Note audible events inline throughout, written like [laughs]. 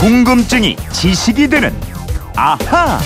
궁금증이 지식이 되는 아하.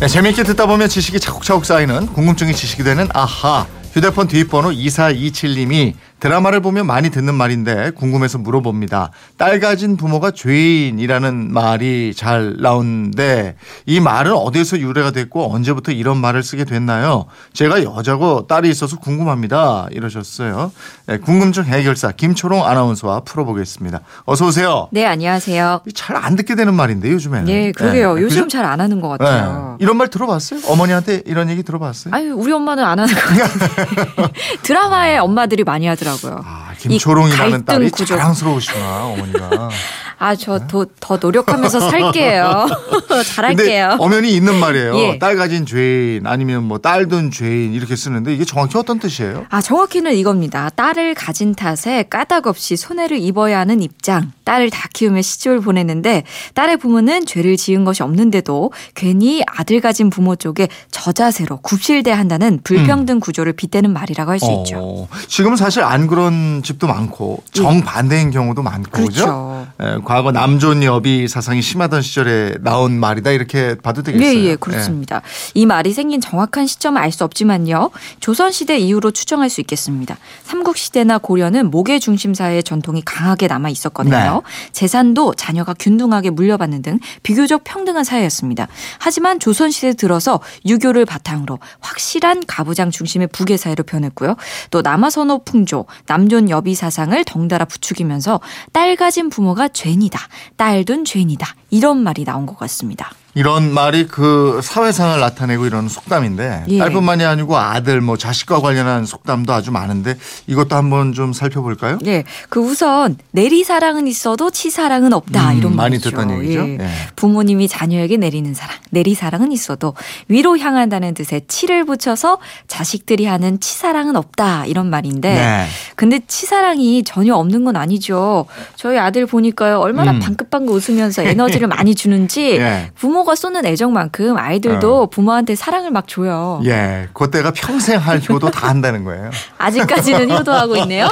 네, 재미있게 듣다 보면 지식이 차곡차곡 쌓이는 궁금증이 지식이 되는 아하. 휴대폰 뒷번호 2427님이 드라마를 보면 많이 듣는 말인데 궁금해서 물어봅니다. 딸 가진 부모가 죄인이라는 말이 잘 나오는데 이 말은 어디에서 유래가 됐고 언제부터 이런 말을 쓰게 됐나요? 제가 여자고 딸이 있어서 궁금합니다. 이러셨어요. 네, 궁금증 해결사 김초롱 아나운서와 풀어보겠습니다. 어서 오세요. 네, 안녕하세요. 잘 안 듣게 되는 말인데 요즘에는. 네, 그러게요. 네, 요즘? 잘 안 하는 것 네. 같아요. 이런 말 들어봤어요? 어머니한테 이런 얘기 들어봤어요? 아유, 우리 엄마는 안 하는 것 같아요. [laughs] 드라마에 엄마들이 많이 하더라고요. 아, 이 김초롱이라는 딸이 구조. 자랑스러우시구나 어머니가. [laughs] 아, 저더 더 노력하면서 살게요. [laughs] 잘할게요. 엄연히 있는 말이에요. 예. 딸 가진 죄인 아니면 뭐 딸 둔 죄인 이렇게 쓰는데 이게 정확히 어떤 뜻이에요? 아, 정확히는 이겁니다. 딸을 가진 탓에 까닭 없이 손해를 입어야 하는 입장. 딸을 다 키우며 시집을 보내는데 딸의 부모는 죄를 지은 것이 없는데도 괜히 아들 가진 부모 쪽에 저자세로 굽실대야 한다는 불평등 구조를 빗대는 말이라고 할수 있죠. 음. 어, 지금은 사실 안 그런 집도 많고 정반대인 경우도 많고 그죠? 그렇죠. 예, 과거 남존 여비 사상이 심하던 시절에 나온 말이다 이렇게 봐도 되겠어요. 예, 예, 그렇습니다. 이 말이 생긴 정확한 시점은 알 수 없지만요. 조선 시대 이후로 추정할 수 있겠습니다. 삼국 시대나 고려는 모계 중심 사회의 전통이 강하게 남아 있었거든요. 재산도 자녀가 균등하게 물려받는 등 비교적 평등한 사회였습니다. 하지만 조선시대 들어서 유교를 바탕으로 확실한 가부장 중심의 부계 사회로 변했고요. 또 남아선호 풍조, 남존 여비 사상을 덩달아 부추기면서 딸 가진 부모가 죄인이다. 딸 둔 죄인이다. 이런 말이 나온 것 같습니다. 이런 말이 그 사회상을 나타내고 이런 속담인데 예. 딸뿐만이 아니고 아들 뭐 자식과 관련한 속담도 아주 많은데 이것도 한번 좀 살펴볼까요? 네, 그 우선 내리 사랑은 있어도 치 사랑은 없다 음, 이런 많이 말이죠. 듣던 얘기죠. 예. 예. 부모님이 자녀에게 내리는 사랑, 내리 사랑은 있어도 위로 향한다는 뜻의 치를 붙여서 자식들이 하는 치 사랑은 없다 이런 말인데, 네. 근데 치 사랑이 전혀 없는 건 아니죠. 저희 아들 보니까요 얼마나 음. 방긋방긋 웃으면서 에너지를 많이 주는지 [laughs] 예. 부모가 쏟는 애정만큼 아이들도 부모한테 사랑을 막 줘요. 예, 그때가 평생 할 효도 다 한다는 거예요. [laughs] 아직까지는 효도하고 있네요.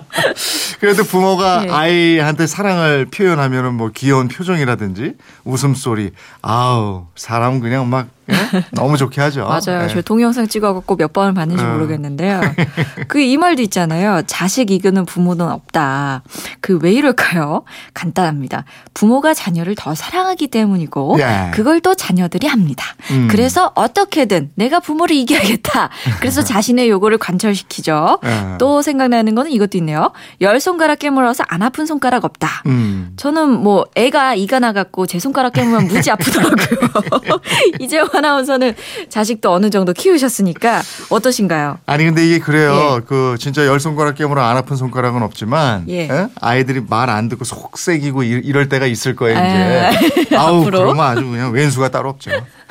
[laughs] 그래도 부모가 예. 아이한테 사랑을 표현하면은 뭐 귀여운 표정이라든지 웃음소리, 아우 사람 그냥 막 예? 너무 좋게 하죠. 맞아요. 예. 저 동영상 찍어갖고 몇 번을 봤는지 어. 모르겠는데요. [laughs] 그 이 말도 있잖아요. 자식 이기는 부모는 없다. 그 왜 이럴까요? 간단합니다. 부모가 자녀를 더 사랑하기 때문이고 예. 그걸 또 자녀들이 합니다. 음. 그래서 어떻게든 내가 부모를 이겨야겠다. 그래서 [laughs] 자신의 요구를 관철시키죠. 예. 또 생각나는 거는 이것도 있네요. 열 손가락 깨물어서 안 아픈 손가락 없다. 음. 저는 뭐 애가 이가 나갔고 제 손가락 깨물면 무지 아프더라고요. [laughs] 이재용 아나운서는 자식도 어느 정도 키우셨으니까 어떠신가요? 아니 근데 이게 그래요. 예. 그 진짜 열 손가락 깨물어 안 아픈 손가락은 없지만 예. 예? 아이들이 말 안 듣고 속색이고 이- 이럴 때가 있을 거예요. 에, 이제 [laughs] 아우 앞으로? 그러면 아주 그냥 왼수가 따로 없죠. [laughs]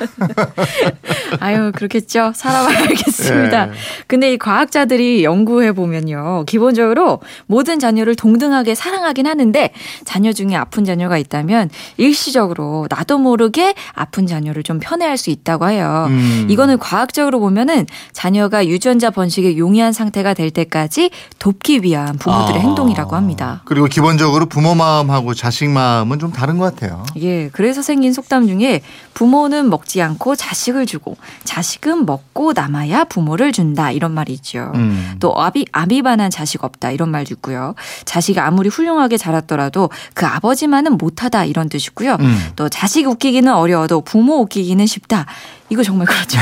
[laughs] 아유 그렇겠죠. 사람 알겠습니다. 예. 근데 이 과학자들이 연구해 보면요, 기본적으로 모든 자녀를 동등하게 사랑하긴 하는데 자녀 중에 아픈 자녀가 있다면 일시적으로 나도 모르게 아픈 자녀를 좀 편애할 수 있다고 해요. 음. 이거는 과학적으로 보면은 자녀가 유전자 번식에 용이한 상태가 될 때까지 돕기 위한 부모들의 아. 행동이라고 합니다. 그리고 기본적으로 부모 마음하고 자식 마음은 좀 다른 것 같아요. 예, 그래서 생긴 속담 중에 부모는 먹지 않고 자식을 주고 자식은 먹고 남아야 부모를 준다 이런 말이 있죠. 음. 또 아비 아비반한 자식 없다 이런 말도 있고요. 자식이 아무리 훌륭하게 자랐더라도 그 아버지만은 못하다 이런 뜻이고요. 음. 또 자식 웃기기는 어려워도 부모 웃기기는 쉽다. 이거 정말 그렇죠.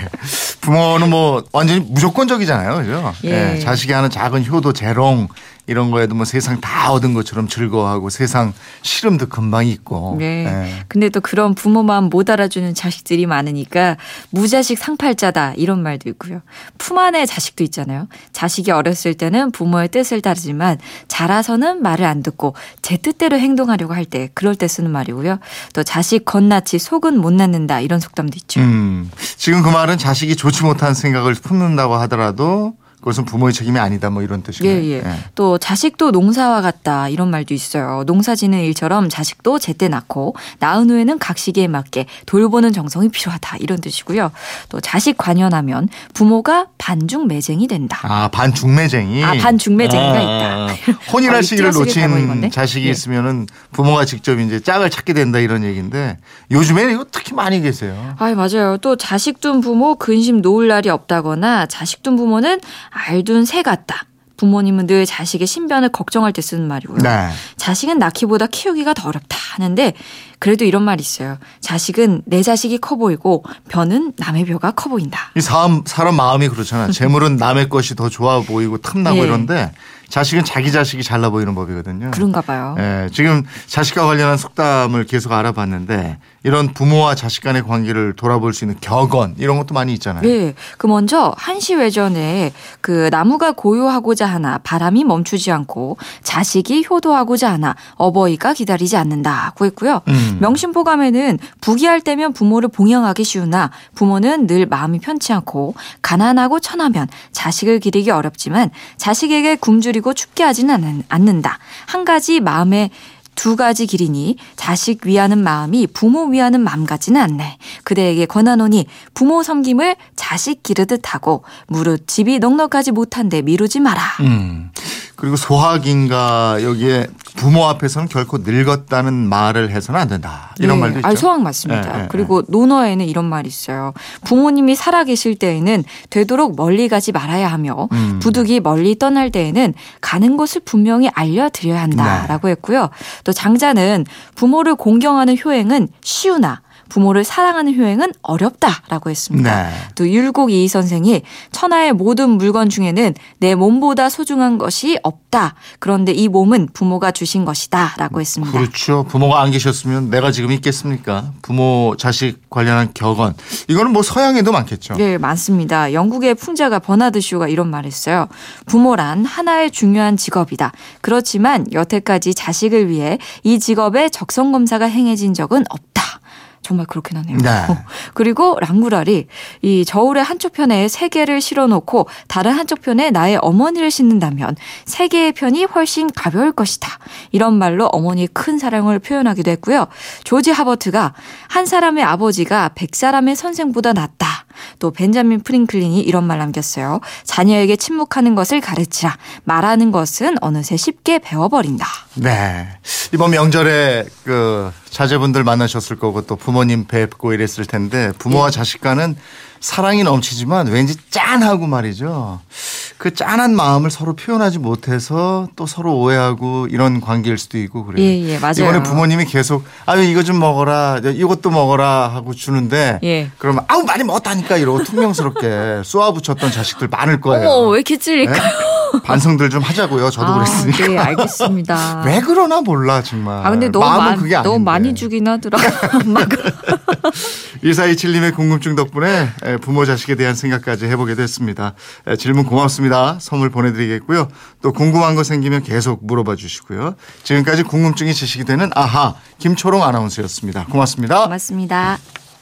[laughs] 부모는 뭐 완전히 무조건적이잖아요. 그죠? 예. 자식이 하는 작은 효도, 재롱 이런 거에도 뭐 세상 다 얻은 것처럼 즐거워하고 세상 시름도 금방 있고. 네. 예. 근데 또 그런 부모 마음 못 알아주는 자식들이 많으니까 무자식 상팔자다 이런 말도 있고요. 품 안에 자식도 있잖아요. 자식이 어렸을 때는 부모의 뜻을 따르지만 자라서는 말을 안 듣고 제 뜻대로 행동하려고 할 때 그럴 때 쓰는 말이고요. 또 자식 겉낳지 속은 못 낳는다 이런 속담도 있죠. 음. 지금 그 말은 자식이 좋지 못한 생각을 품는다고 하더라도 그것은 부모의 책임이 아니다 뭐 이런 뜻이네요. 예, 예. 또 자식도 농사와 같다 이런 말도 있어요. 농사 짓는 일처럼 자식도 제때 낳고 낳은 후에는 각 시기에 맞게 돌보는 정성이 필요하다 이런 뜻이고요. 또 자식 관연하면 부모가 반중 매쟁이 된다. 아 반중 매쟁이. 아, 반중 매쟁이가 아, 있다. 아, 아. 혼인할 어, 시기를? 놓친 자식이 예. 있으면은 부모가 직접 이제 짝을 찾게 된다 이런 얘기인데 요즘에는 이거 특히 많이 계세요. 아 맞아요. 또 자식 둔 부모 근심 놓을 날이 없다거나 자식 둔 부모는 알둔 새 같다. 부모님은 늘 자식의 신변을 걱정할 때 쓰는 말이고요. 네. 자식은 낳기보다 키우기가 더 어렵다 하는데 그래도 이런 말이 있어요. 자식은 내 자식이 커 보이고 벼는 남의 벼가 커 보인다. 이 사람 사람 마음이 그렇잖아. [laughs] 재물은 남의 것이 더 좋아 보이고 탐나고 예. 이런데 자식은 자기 자식이 잘나 보이는 법이거든요. 그런가 봐요. 예, 지금 자식과 관련한 속담을 계속 알아봤는데 이런 부모와 자식 간의 관계를 돌아볼 수 있는 격언 이런 것도 많이 있잖아요. 네. 그 먼저 한시 외전에 그 나무가 고요하고자 하나 바람이 멈추지 않고 자식이 효도하고자 하나 어버이가 기다리지 않는다고 했고요. 음. 명심보감에는 부귀할 때면 부모를 봉양하기 쉬우나 부모는 늘 마음이 편치 않고 가난하고 천하면 자식을 기르기 어렵지만 자식에게 굶주리고 춥게 하지는 않는- 않는다. 한 가지 마음에 두 가지 길이니 자식 위하는 마음이 부모 위하는 마음 같지는 않네. 그대에게 권하노니 부모 섬김을 자식 기르듯 하고 무릇 집이 넉넉하지 못한데 미루지 마라. 음. 그리고 소학인가 여기에 부모 앞에서는 결코 늙었다는 말을 해서는 안 된다. 이런 예, 말도 있죠. 아니, 소황 맞습니다. 예, 예, 그리고 논어에는 이런 말이 있어요. 부모님이 살아계실 때에는 되도록 멀리 가지 말아야 하며 음. 부득이 멀리 떠날 때에는 가는 곳을 분명히 알려드려야 한다라고 네. 했고요. 또 장자는 부모를 공경하는 효행은 쉬우나 부모를 사랑하는 효행은 어렵다라고 했습니다. 네. 또 율곡 이 선생이 천하의 모든 물건 중에는 내 몸보다 소중한 것이 없다. 그런데 이 몸은 부모가 주신 것이다라고 했습니다. 그렇죠. 부모가 안 계셨으면 내가 지금 있겠습니까? 부모 자식 관련한 격언. 이거는 뭐 서양에도 많겠죠. 네, 많습니다. 영국의 풍자가 버나드 쇼가 이런 말을 했어요. 부모란 하나의 중요한 직업이다. 그렇지만 여태까지 자식을 위해 이 직업의 적성 검사가 행해진 적은 없다. 정말 그렇긴 하네요. 네. [laughs] 그리고 랑구랄이 이 저울의 한쪽 편에 세 개를 실어놓고 다른 한쪽 편에 나의 어머니를 싣는다면 세 개의 편이 훨씬 가벼울 것이다. 이런 말로 어머니의 큰 사랑을 표현하기도 했고요. 조지 하버트가 한 사람의 아버지가 백 사람의 선생보다 낫다. 또 벤자민 프링클린이 이런 말 남겼어요. 자녀에게 침묵하는 것을 가르치라. 말하는 것은 어느새 쉽게 배워버린다. 네. 이번 명절에 그 자제분들 만나셨을 거고 또 부모님 뵙고 이랬을 텐데 부모와 예. 자식 간은 사랑이 넘치지만 왠지 짠하고 말이죠. 그 짠한 마음을 서로 표현하지 못해서 또 서로 오해하고 이런 관계일 수도 있고 그래요. 예, 예, 맞아요. 이번에 부모님이 계속 아유 이거 좀 먹어라 이것도 먹어라 하고 주는데 예. 그러면 아우 많이 먹었다니까 이러고 퉁명스럽게 [laughs] 쏘아붙였던 자식들 많을 거예요. 어머, 왜 이렇게 찔릴까요? 네? 반성들 좀 하자고요. 저도 아, 그랬으니까. 네, 알겠습니다. [laughs] 왜 그러나 몰라 정말. 아 근데 너무 마음은 많, 그게 너무 아닌데. 많이 주긴 하더라. 2427님의 [laughs] 궁금증 덕분에 에, 부모 자식에 대한 생각까지 해보게 됐습니다. 에, 질문 고맙습 니다. 선물 보내드리겠고요. 또 궁금한 거 생기면 계속 물어봐 주시고요. 지금까지 궁금증이 지식이 되는 아하 김초롱 아나운서였습니다. 고맙습니다. 고맙습니다.